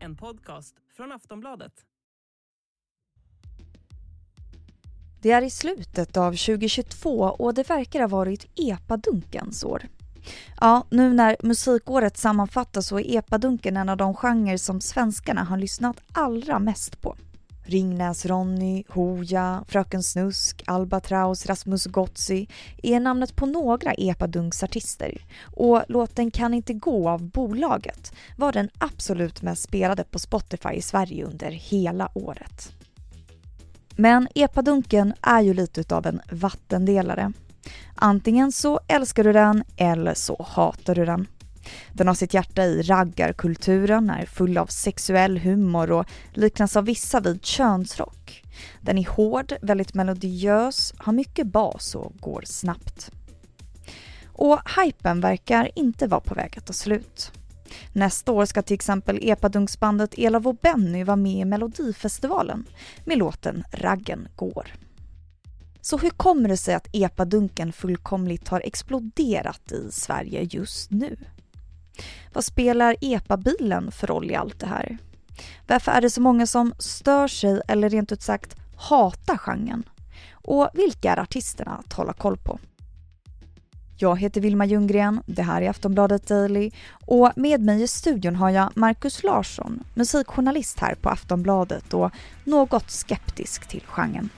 En podcast från Aftonbladet. Det är i slutet av 2022 och det verkar ha varit epadunkens år. Ja, nu när musikåret sammanfattas så är epadunken en av de genrer som svenskarna har lyssnat allra mest på. Ringnäs-Ronny, Hooja, Fröken Snusk, Albatraus, Rasmus Gozzi är namnet på några epadunksartister och låten Kan inte gå av bolaget var den absolut mest spelade på Spotify i Sverige under hela året. Men epadunken är ju lite av en vattendelare. Antingen så älskar du den eller så hatar du den. Den har sitt hjärta i raggarkulturen, är full av sexuell humor och liknas av vissa vid könsrock. Den är hård, väldigt melodiös, har mycket bas och går snabbt. Och hypen verkar inte vara på väg att ta slut. Nästa år ska till exempel epadunksbandet Elav och Benny vara med i Melodifestivalen med låten Raggen går. Så hur kommer det sig att epadunken fullkomligt har exploderat i Sverige just nu? Vad spelar epabilen för roll i allt det här? Varför är det så många som stör sig eller rent ut sagt hatar genren? Och vilka är artisterna att hålla koll på? Jag heter Vilma Ljunggren, det här är Aftonbladet Daily och med mig i studion har jag Markus Larsson, musikjournalist här på Aftonbladet och något skeptisk till genren.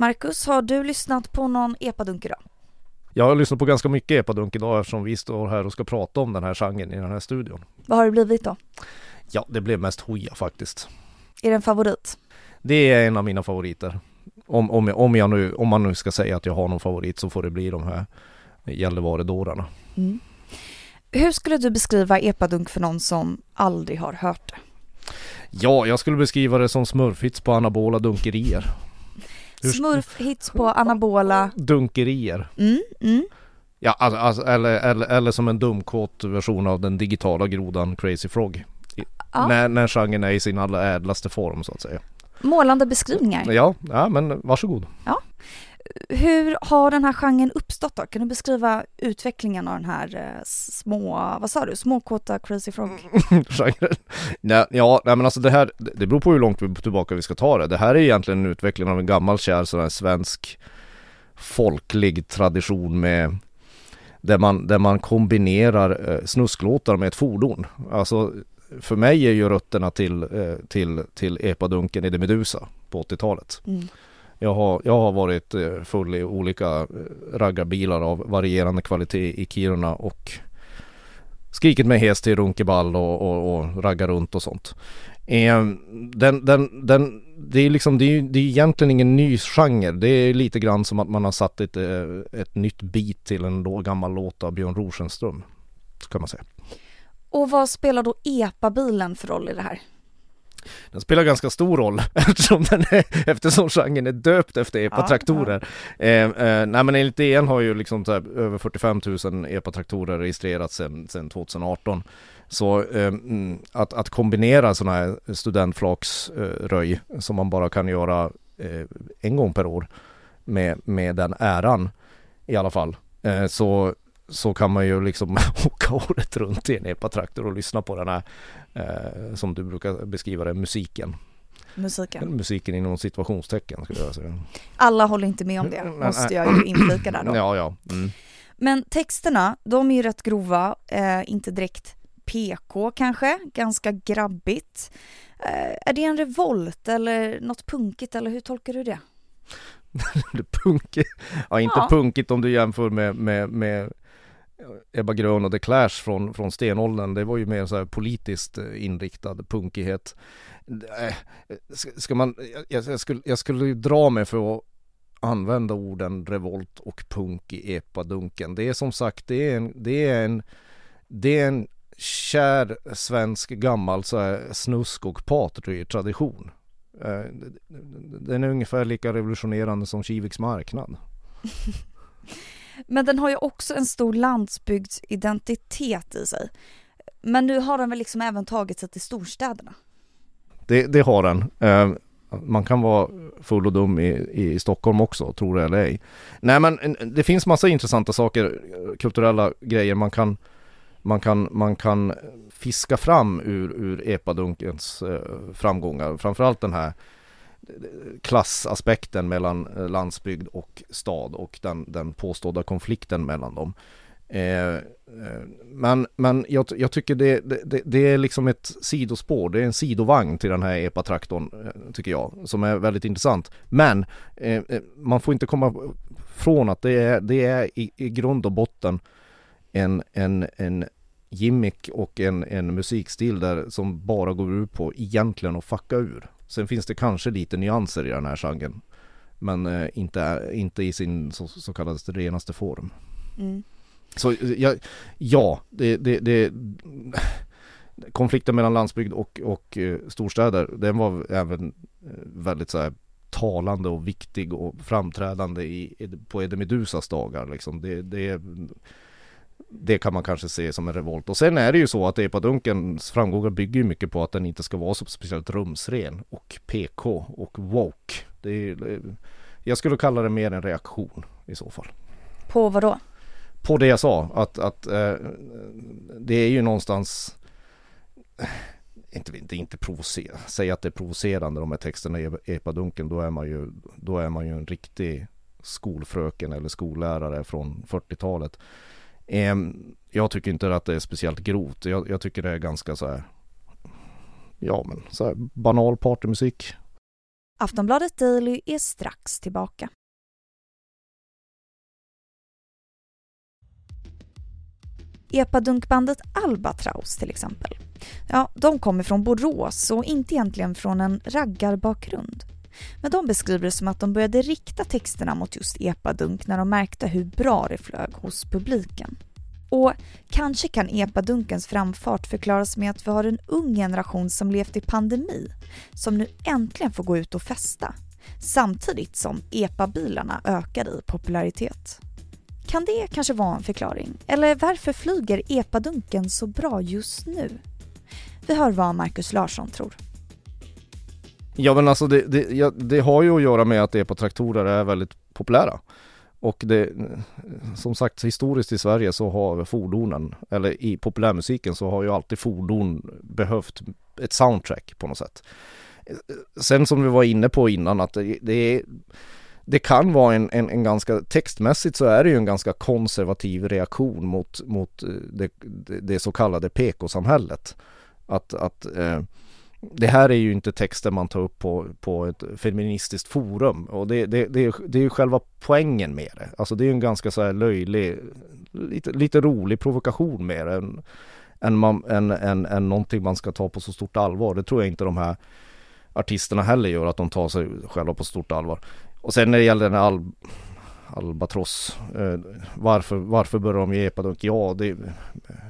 Marcus, har du lyssnat på någon epadunk idag? Jag har lyssnat på ganska mycket epadunk idag eftersom vi står här och ska prata om den här genren i den här studion. Vad har det blivit då? Ja, det blev mest Hoja faktiskt. Är det en favorit? Det är en av mina favoriter. Om, om, om, jag nu, om man nu ska säga att jag har någon favorit så får det bli de här Gällivare-dårarna. Mm. Hur skulle du beskriva epadunk för någon som aldrig har hört det? Ja, jag skulle beskriva det som smurfhits på anabola dunkerier. Smurfhits på anabola... Dunkerier. Mm, mm. Ja, alltså, alltså, eller, eller, eller som en dumkåt version av den digitala grodan Crazy Frog. Ja. När, när genren är i sin allra ädlaste form så att säga. Målande beskrivningar. Ja, ja men varsågod. Ja. Hur har den här genren uppstått då? Kan du beskriva utvecklingen av den här eh, små, vad sa du, småkåta Crazy Frog? genren? nej, ja, nej men alltså det här, det beror på hur långt tillbaka vi ska ta det. Det här är egentligen en utveckling av en gammal kär sån här svensk folklig tradition med där man, där man kombinerar eh, snusklåtar med ett fordon. Alltså för mig är ju rötterna till, eh, till, till epadunken i The Medusa på 80-talet. Mm. Jag har, jag har varit eh, full i olika eh, raggarbilar av varierande kvalitet i Kiruna och skrikit mig hes till runkeball och, och, och ragga runt och sånt. Ehm, den, den, den, det är liksom, det är, det är egentligen ingen ny genre. Det är lite grann som att man har satt ett, eh, ett nytt bit till en gammal låt av Björn Rosenström. Kan man säga. Och vad spelar då epabilen för roll i det här? Den spelar ganska stor roll eftersom, den är, eftersom genren är döpt efter epatraktorer. Ja, ja. eh, eh, nej men enligt DN har ju liksom här, över 45 000 epatraktorer registrerats sedan, sedan 2018. Så eh, mm, att, att kombinera sådana här studentflaksröj eh, som man bara kan göra eh, en gång per år med, med den äran i alla fall. Eh, så så kan man ju liksom åka året runt i en epatraktor och lyssna på den här, eh, som du brukar beskriva det, musiken. Musiken. Musiken inom situationstecken skulle jag säga. Alla håller inte med om det, måste jag ju inflika där då. Ja, ja. Mm. Men texterna, de är ju rätt grova, eh, inte direkt PK kanske, ganska grabbigt. Eh, är det en revolt eller något punkigt eller hur tolkar du det? punkigt? Ja, inte ja. punkigt om du jämför med, med, med Ebba Grön och The Clash från, från stenåldern, det var ju mer så här politiskt eh, inriktad punkighet. Eh, ska man, jag, jag, skulle, jag skulle ju dra mig för att använda orden revolt och punk i epadunken. Det är som sagt, det är en, det är en, det är en kär svensk gammal så här, snusk och patri-tradition. Eh, den är ungefär lika revolutionerande som Kiviks marknad. Men den har ju också en stor landsbygdsidentitet i sig. Men nu har den väl liksom även tagit sig till storstäderna? det, det har den. Eh, man kan vara full och dum i, i Stockholm också, tror det eller ej. Nej men det finns massa intressanta saker, kulturella grejer man kan man kan, man kan fiska fram ur, ur epadunkens eh, framgångar. Framförallt den här klassaspekten mellan eh, landsbygd och stad och den, den påstådda konflikten mellan dem. Eh, eh, men men jag, jag tycker det, det, det, är liksom ett sidospår, det är en sidovagn till den här epatraktorn eh, tycker jag, som är väldigt intressant. Men eh, eh, man får inte komma från att det är, det är i, i grund och botten en, en, en gimmick och en, en musikstil där som bara går ut på egentligen att fucka ur. Sen finns det kanske lite nyanser i den här genren. Men eh, inte, inte i sin så, så kallade renaste form. Mm. Så ja, ja det, det, det, konflikten mellan landsbygd och, och uh, storstäder, den var även uh, väldigt så här, talande och viktig och framträdande i, på Eddie Medusas dagar. Liksom. Det, det, det kan man kanske se som en revolt. Och sen är det ju så att Epadunkens framgångar bygger mycket på att den inte ska vara så speciellt rumsren och PK och woke. Det är, jag skulle kalla det mer en reaktion i så fall. På vad då? På det jag sa, att, att eh, det är ju någonstans inte, inte, inte provocera, säga att det är provocerande de här texterna i Epadunken, då är man ju, då är man ju en riktig skolfröken eller skollärare från 40-talet. Eh, jag tycker inte att det är speciellt grovt. Jag, jag tycker det är ganska så här, ja men så här banal partymusik. Aftonbladet Daily är strax tillbaka. Epadunkbandet Albatraus till exempel. Ja, de kommer från Borås och inte egentligen från en raggarbakgrund. Men de beskriver det som att de började rikta texterna mot just epadunk när de märkte hur bra det flög hos publiken. Och kanske kan epadunkens framfart förklaras med att vi har en ung generation som levt i pandemi, som nu äntligen får gå ut och festa, samtidigt som epabilarna ökar i popularitet. Kan det kanske vara en förklaring? Eller varför flyger epadunken så bra just nu? Vi hör vad Marcus Larsson tror. Ja men alltså det, det, ja, det har ju att göra med att epatraktorer är väldigt populära. Och det, som sagt historiskt i Sverige så har fordonen, eller i populärmusiken så har ju alltid fordon behövt ett soundtrack på något sätt. Sen som vi var inne på innan att det, det är det kan vara en, en, en, ganska, textmässigt så är det ju en ganska konservativ reaktion mot, mot eh, det, det så kallade PK-samhället. Att, att eh, det här är ju inte texter man tar upp på, på ett feministiskt forum och det, det, det, det är ju själva poängen med det. Alltså det är ju en ganska så här löjlig, lite, lite rolig provokation med det än, än, man, än, än, än någonting man ska ta på så stort allvar. Det tror jag inte de här artisterna heller gör, att de tar sig själva på stort allvar. Och sen när det gäller den här Albatross, eh, varför, varför börjar de ge epadunk? Ja, det,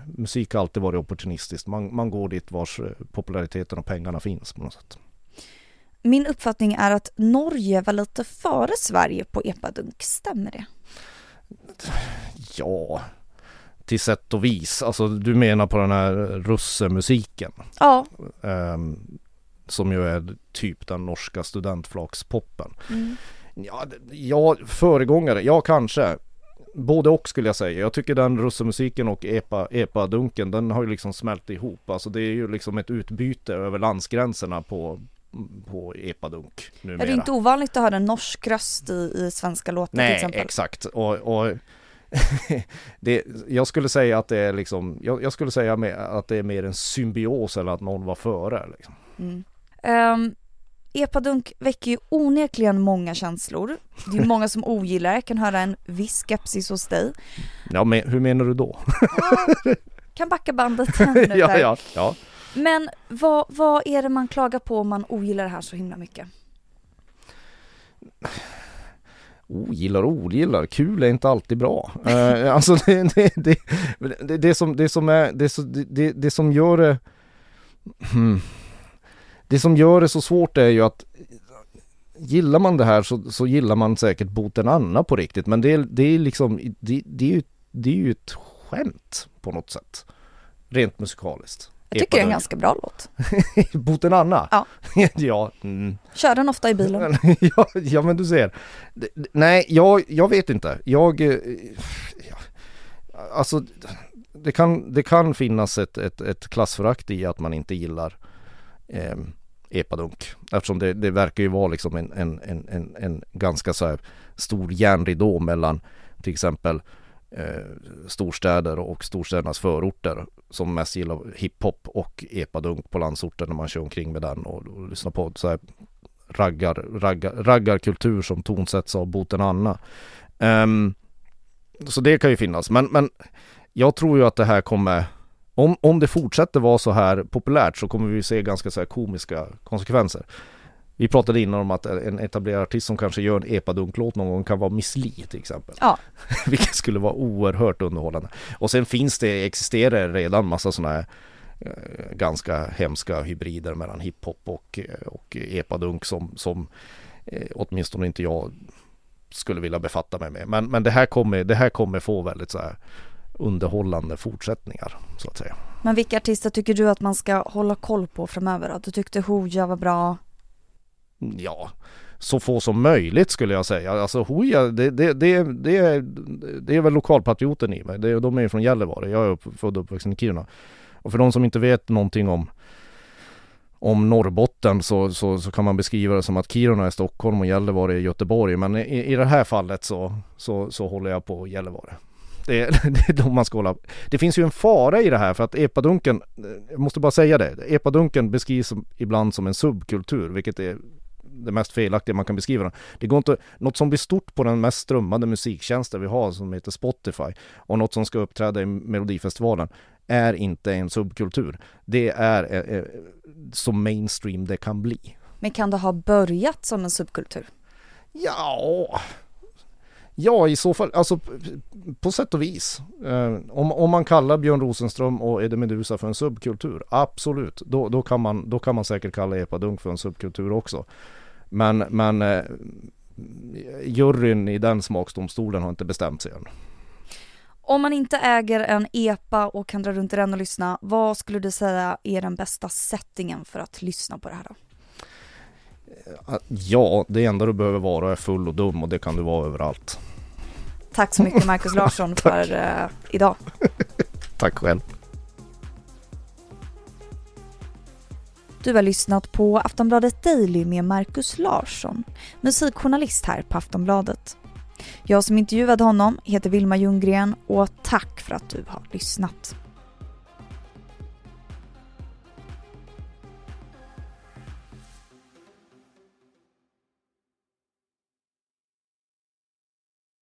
musik har alltid varit opportunistiskt. Man, man går dit vars eh, populariteten och pengarna finns på något sätt. Min uppfattning är att Norge var lite före Sverige på epadunk, stämmer det? Ja, till sätt och vis. Alltså du menar på den här russemusiken? Ja. Um, som ju är typ den norska studentflakspoppen. Mm. Ja, ja, föregångare, ja kanske. Både och skulle jag säga. Jag tycker den russemusiken och epa, epa-dunken den har ju liksom smält ihop. Alltså det är ju liksom ett utbyte över landsgränserna på på epadunk numera. Är det inte ovanligt att höra en norsk röst i, i svenska låtar Nej, till exempel? Nej, exakt. Och, och det, jag skulle säga att det är liksom, jag, jag, skulle säga att det är mer en symbios eller att någon var före. Liksom. Mm. Um, Epadunk väcker ju onekligen många känslor. Det är många som ogillar det, kan höra en viss skepsis hos dig. Ja, men hur menar du då? Ja, kan backa bandet en minut ja, ja, ja. Men vad, vad är det man klagar på om man ogillar det här så himla mycket? Ogillar och ogillar, kul är inte alltid bra. uh, alltså det, det, det, det, det, som, det som är, det, det, det som gör det hmm det som gör det så svårt är ju att gillar man det här så, så gillar man säkert Boten Anna på riktigt men det, det är liksom, det, det, är ju, det är ju ett skämt på något sätt. Rent musikaliskt. Jag tycker det är en ganska bra låt. Boten Anna? Ja. ja, mm. Kör den ofta i bilen. ja, ja men du ser. Nej, jag, jag vet inte. Jag... eh, Ja, alltså, det kan, det kan finnas ett, ett, ett klassförakt i att man inte gillar eh, epadunk. Eftersom det, det verkar ju vara liksom en, en, en, en, en ganska så här stor järnridå mellan till exempel eh, storstäder och storstädernas förorter som mest gillar hiphop och epadunk på landsorten när man kör omkring med den och, och lyssnar på så här raggar, raggar, raggarkultur som tonsätts av Boten Anna. Um, så det kan ju finnas, men, men jag tror ju att det här kommer om, om det fortsätter vara så här populärt så kommer vi se ganska så här komiska konsekvenser. Vi pratade innan om att en etablerad artist som kanske gör en epadunklåt någon gång kan vara Miss Li till exempel. Ja. Vilket skulle vara oerhört underhållande. Och sen finns det, existerar redan massa sådana här eh, ganska hemska hybrider mellan hiphop och, eh, och epadunk som, som eh, åtminstone inte jag skulle vilja befatta mig med. Men, men det, här kommer, det här kommer få väldigt så här underhållande fortsättningar så att säga. Men vilka artister tycker du att man ska hålla koll på framöver då? Du tyckte Hooja var bra. Ja, så få som möjligt skulle jag säga. Alltså Hooja, det, det, det, det, är, det är väl lokalpatrioten i mig. Det, de är ju från Gällivare. Jag är upp, född och uppvuxen i Kiruna. Och för de som inte vet någonting om om Norrbotten så, så, så kan man beskriva det som att Kiruna är Stockholm och Gällivare är Göteborg. Men i, i det här fallet så, så, så håller jag på Gällivare. Det är, det är de man ska hålla. Det finns ju en fara i det här för att epadunken, jag måste bara säga det, epadunken beskrivs ibland som en subkultur, vilket är det mest felaktiga man kan beskriva den. Det går inte, något som blir stort på den mest strömmande musiktjänsten vi har som heter Spotify och något som ska uppträda i Melodifestivalen är inte en subkultur. Det är eh, eh, så mainstream det kan bli. Men kan det ha börjat som en subkultur? Ja, ja i så fall, alltså på sätt och vis. Eh, om, om man kallar Björn Rosenström och Eddie Meduza för en subkultur, absolut. Då, då, kan man, då kan man säkert kalla epadunk för en subkultur också. Men, men eh, juryn i den smaksdomstolen har inte bestämt sig än. Om man inte äger en EPA och kan dra runt i den och lyssna, vad skulle du säga är den bästa settingen för att lyssna på det här då? Ja, det enda du behöver vara är full och dum och det kan du vara överallt. Tack så mycket Markus Larsson för eh, idag. Tack själv. Du har lyssnat på Aftonbladet Daily med Markus Larsson, musikjournalist här på Aftonbladet. Jag som intervjuade honom heter Vilma Ljunggren och tack för att du har lyssnat.